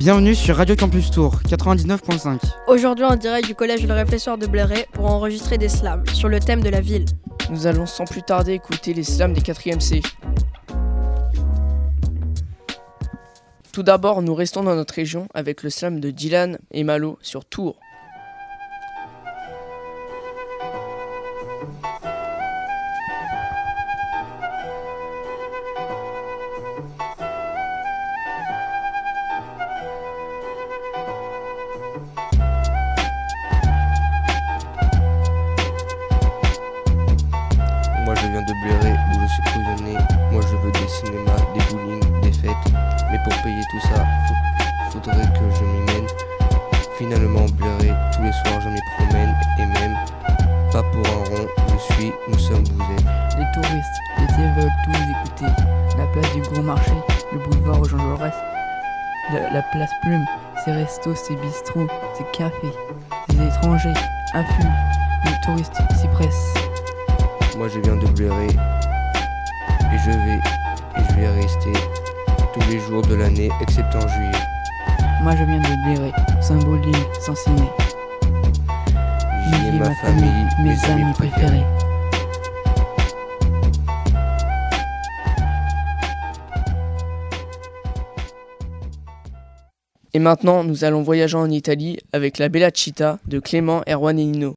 Bienvenue sur Radio Campus Tour 99.5. Aujourd'hui en direct du collège Le Réflexion de Bléré pour enregistrer des slams sur le thème de la ville. Nous allons sans plus tarder écouter les slams des 4e C. Tout d'abord, nous restons dans notre région avec le slam de Dylan et Malo sur Tours. Viens de Bléré où je suis prisonnier. Moi je veux des cinémas, des bowling, des fêtes. Mais pour payer tout ça, faudrait que je m'y mène. Finalement Bléré, tous les soirs je m'y promène. Et même, pas pour un rond, je suis, nous sommes, vous êtes. Les touristes, l'été veulent tous écouter. La place du Gros Marché, le boulevard Jean Jaurès, la, la place Plume, ses restos, ses bistrots, ses cafés, ses étrangers, affluent. Les touristes s'y pressent. Moi je viens de Bléré. Et je vais, et je vais rester tous les jours de l'année, excepté en juillet. Moi je viens de Bléré, symbole d'île, sans ciné. J'y ai ma famille, mes amis préférés. Et maintenant, nous allons voyager en Italie avec la Bella Città de Clément, Erwan et Nino.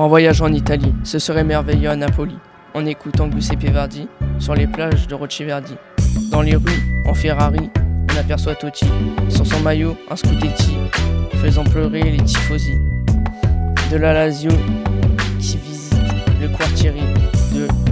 Un voyage en Italie, ce serait merveilleux à Napoli, en écoutant Giuseppe Verdi sur les plages de Verdi. Dans les rues, en Ferrari, on aperçoit Totti, sur son maillot, un Scudetti, faisant pleurer les tifosi. De la Lazio, qui visite le quartieri de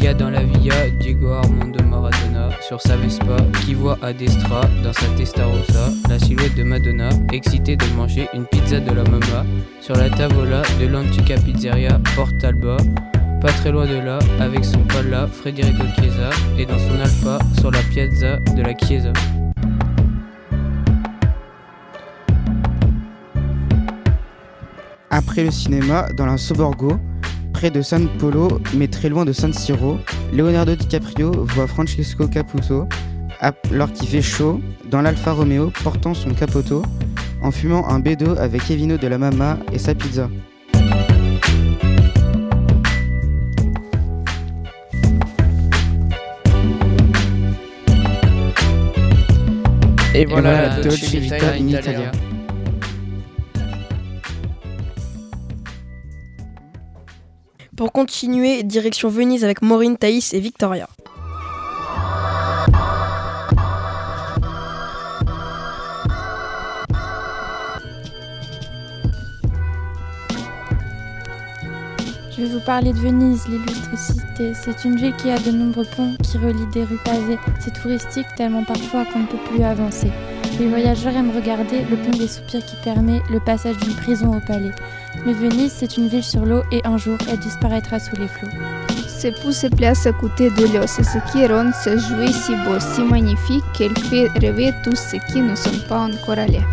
Il y a dans la Via Diego Armando Maradona sur sa Vespa qui voit à destra dans sa Testarossa la silhouette de Madonna excitée de manger une pizza de la Mama sur la tavola de l'Antica Pizzeria Portalba pas très loin de là avec son palla Federico Chiesa et dans son Alfa sur la piazza de la Chiesa. Après le cinéma, dans la Soborgo, près de San Polo, mais très loin de San Siro, Leonardo DiCaprio voit Francesco Caputo, alors qu'il fait chaud, dans l'Alfa Romeo, portant son capoto, en fumant un bédo avec Evino de la Mama et sa pizza. Et voilà, voilà, la Dolce Vita in Italia. Pour continuer, direction Venise avec Maureen, Thaïs et Victoria. Je vais vous parler de Venise, l'illustre cité. C'est une ville qui a de nombreux ponts qui relient des rues pavées. C'est touristique tellement parfois qu'on ne peut plus avancer. Les voyageurs aiment regarder le pont des soupirs qui permet le passage d'une prison au palais. Mais Venise, c'est une ville sur l'eau et un jour, elle disparaîtra sous les flots. C'est pour se place à côté de l'eau, c'est ce qui rend ce jouet si beau, si magnifique qu'elle fait rêver tous ceux qui ne sont pas encore allés.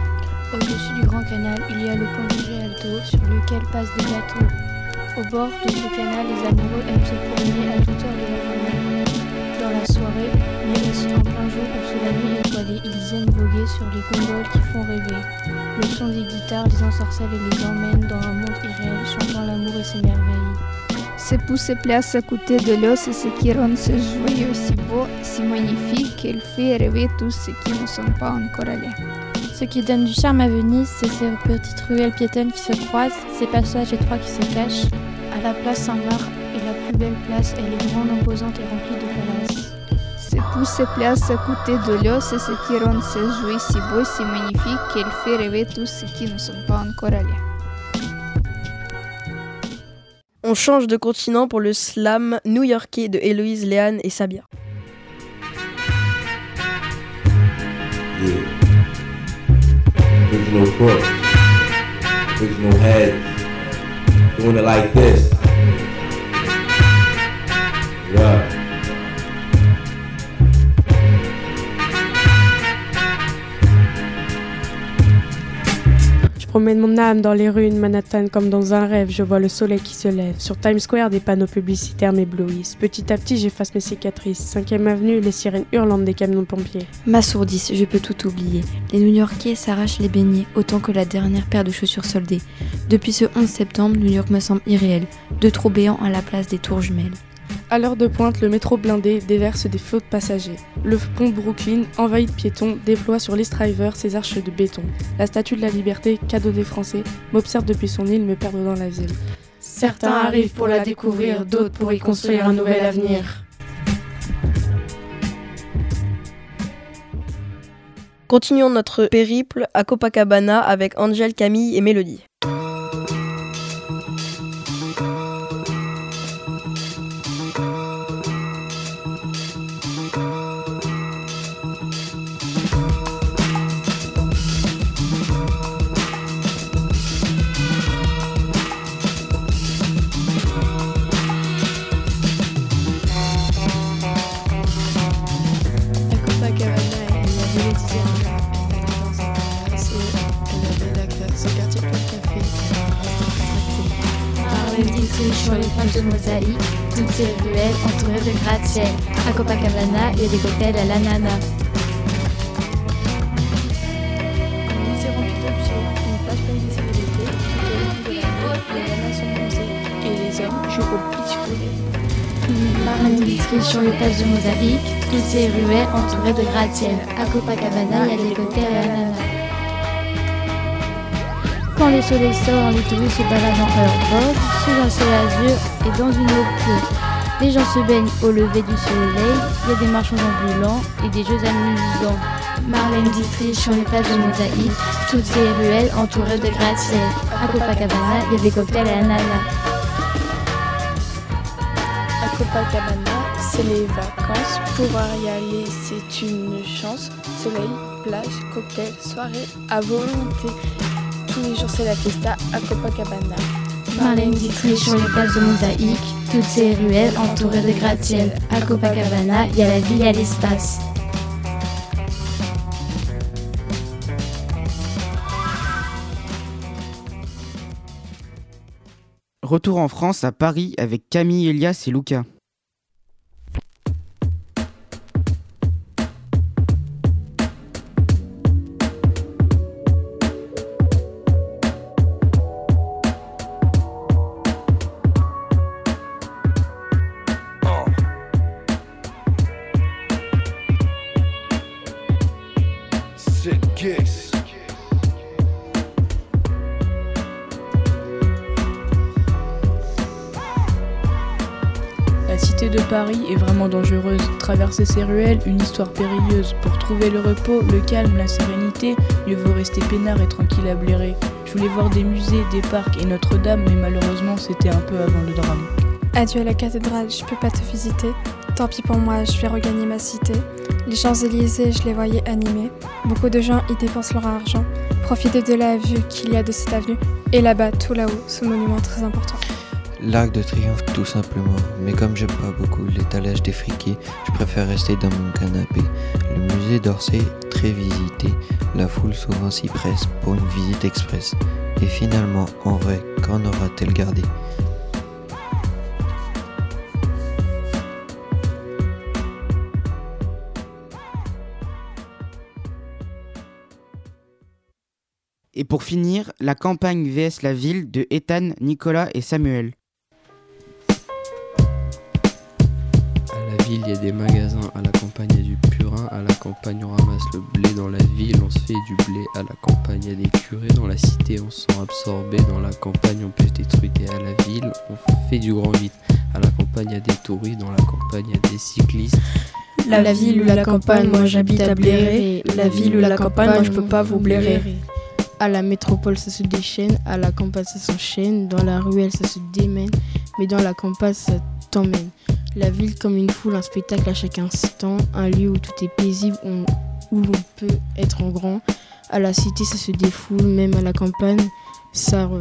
Au-dessus du Grand Canal, il y a le pont du Rialto sur lequel passent des bateaux. Au bord de ce canal, les amoureux aiment se promener à toute heure de la journée. Dans la soirée, mais aussi en plein jour ou sous la nuit étoilée, ils aiment voguer sur les gondoles qui font rêver. Le son des guitares les ensorcelle et les emmène dans un monde irréel, chantant l'amour et ses merveilles. C'est pour se place à côté de l'eau, c'est ce qui rend ce joyau si beau, si magnifique qu'elle fait rêver tous ceux qui ne sont pas encore allés. Ce qui donne du charme à Venise, c'est ces petites ruelles piétonnes qui se croisent, ces passages étroits qui se cachent. À la place Saint-Marc est la plus belle place, elle est grande, imposante et remplie de palaces. C'est pour se place à côté de l'eau, c'est ce qui rend ce jouet si beau, si magnifique qu'elle fait rêver tous ceux qui ne sont pas encore allés. On change de continent pour le slam new-yorkais de Héloïse, Léane et Sabia. Yeah. Head. Doing it like this. Yeah. Promène mon âme dans les rues de Manhattan comme dans un rêve. Je vois le soleil qui se lève. Sur Times Square, des panneaux publicitaires m'éblouissent. Petit à petit, j'efface mes cicatrices. Cinquième avenue, les sirènes hurlantes des camions de pompiers. M'assourdissent, je peux tout oublier. Les New-Yorkais s'arrachent les beignets autant que la dernière paire de chaussures soldées. Depuis ce 11 septembre, New York me semble irréel. Deux trous béants à la place des tours jumelles. À l'heure de pointe, le métro blindé déverse des flots de passagers. Le pont Brooklyn, envahi de piétons, déploie sur l'East River ses arches de béton. La statue de la liberté, cadeau des Français, m'observe depuis son île me perdre dans la ville. Certains arrivent pour la découvrir, d'autres pour y construire un nouvel avenir. Continuons notre périple à Copacabana avec Angel, Camille et Mélodie. Plages de mosaïque, toutes ces ruelles entourées de gratte-ciel. À Copacabana, il y a des cocktails à l'ananas. Musée rempli d'objets, une plage pleine de célébrités, tout au long de et les hommes jouent au beach volley. Marine d'Itri sur les plages de mosaïque, toutes ces ruelles entourées de gratte-ciel. À Copacabana, il y a des cocktails à l'ananas. Quand le soleil sort, les touristes se baladent en heurboard, sous un ciel azur et dans une eau. Les gens se baignent au lever du soleil, il y a des marchands ambulants et des jeux amusants. Marlène Dietrich sur les plages de mosaïque, toutes ces ruelles entourées de gratte-ciel. À Copacabana, il y a des cocktails à l'ananas. À Copacabana, c'est les vacances. Pouvoir y aller, c'est une chance. Soleil, plage, cocktail, soirée à volonté. Tous les jours, c'est la fiesta à Copacabana. Marlène Dietrich sur les plages de mosaïque, toutes ces ruelles entourées de gratte-ciel. À Copacabana, il y a la vie à l'espace. Retour en France à Paris avec Camille, Elias et Lucas. La cité de Paris est vraiment dangereuse. Traverser ces ruelles, une histoire périlleuse. Pour trouver le repos, le calme, la sérénité, mieux vaut rester peinard et tranquille à blairer. Je voulais voir des musées, des parcs et Notre-Dame, mais malheureusement c'était un peu avant le drame. Adieu à la cathédrale, je peux pas te visiter. Tant pis pour moi, je vais regagner ma cité. Les Champs-Élysées, je les voyais animés. Beaucoup de gens y dépensent leur argent. Profitez de la vue qu'il y a de cette avenue. Et là-bas, tout là-haut, ce monument très important. L'Arc de Triomphe tout simplement, mais comme j'aime pas beaucoup l'étalage des friquets, je préfère rester dans mon canapé. Le musée d'Orsay, très visité, la foule souvent s'y presse pour une visite express. Et finalement, en vrai, qu'en aura-t-elle gardé? Et pour finir, la campagne vs la ville de Ethan, Nicolas et Samuel. Il y a des magasins. À la campagne, y a du purin. À la campagne, on ramasse le blé. Dans la ville, on se fait du blé. À la campagne, il y a des curés. Dans la cité, on se sent absorbé. Dans la campagne, on pêche des trucs. Et à la ville, on fait du grand vide. À la campagne, il y a des touristes. Dans la campagne, il y a des cyclistes. La, ville ou la campagne, moi j'habite à blairer. La ville ou la campagne, moi je peux pas vous blairer. À la métropole, ça se déchaîne. À la campagne, ça s'enchaîne. Dans la ruelle, ça se démène. Mais dans la campagne, ça La ville comme une foule, un spectacle à chaque instant. Un lieu où tout est paisible, où l'on peut être en grand. À la cité, ça se défoule. Même à la campagne, ça re...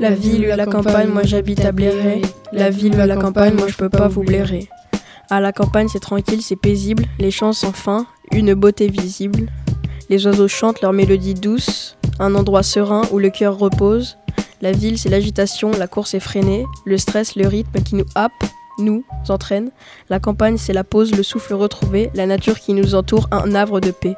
La ville ou la campagne, moi j'habite à blairer. La ville ou la campagne, moi je peux pas vous blairer. À la campagne, c'est tranquille, c'est paisible, les champs sans fin, une beauté visible. Les oiseaux chantent leur mélodie douce, un endroit serein où le cœur repose. La ville, c'est l'agitation, la course effrénée, le stress, le rythme qui nous happe, nous entraîne. La campagne, c'est la pause, le souffle retrouvé, la nature qui nous entoure, un havre de paix.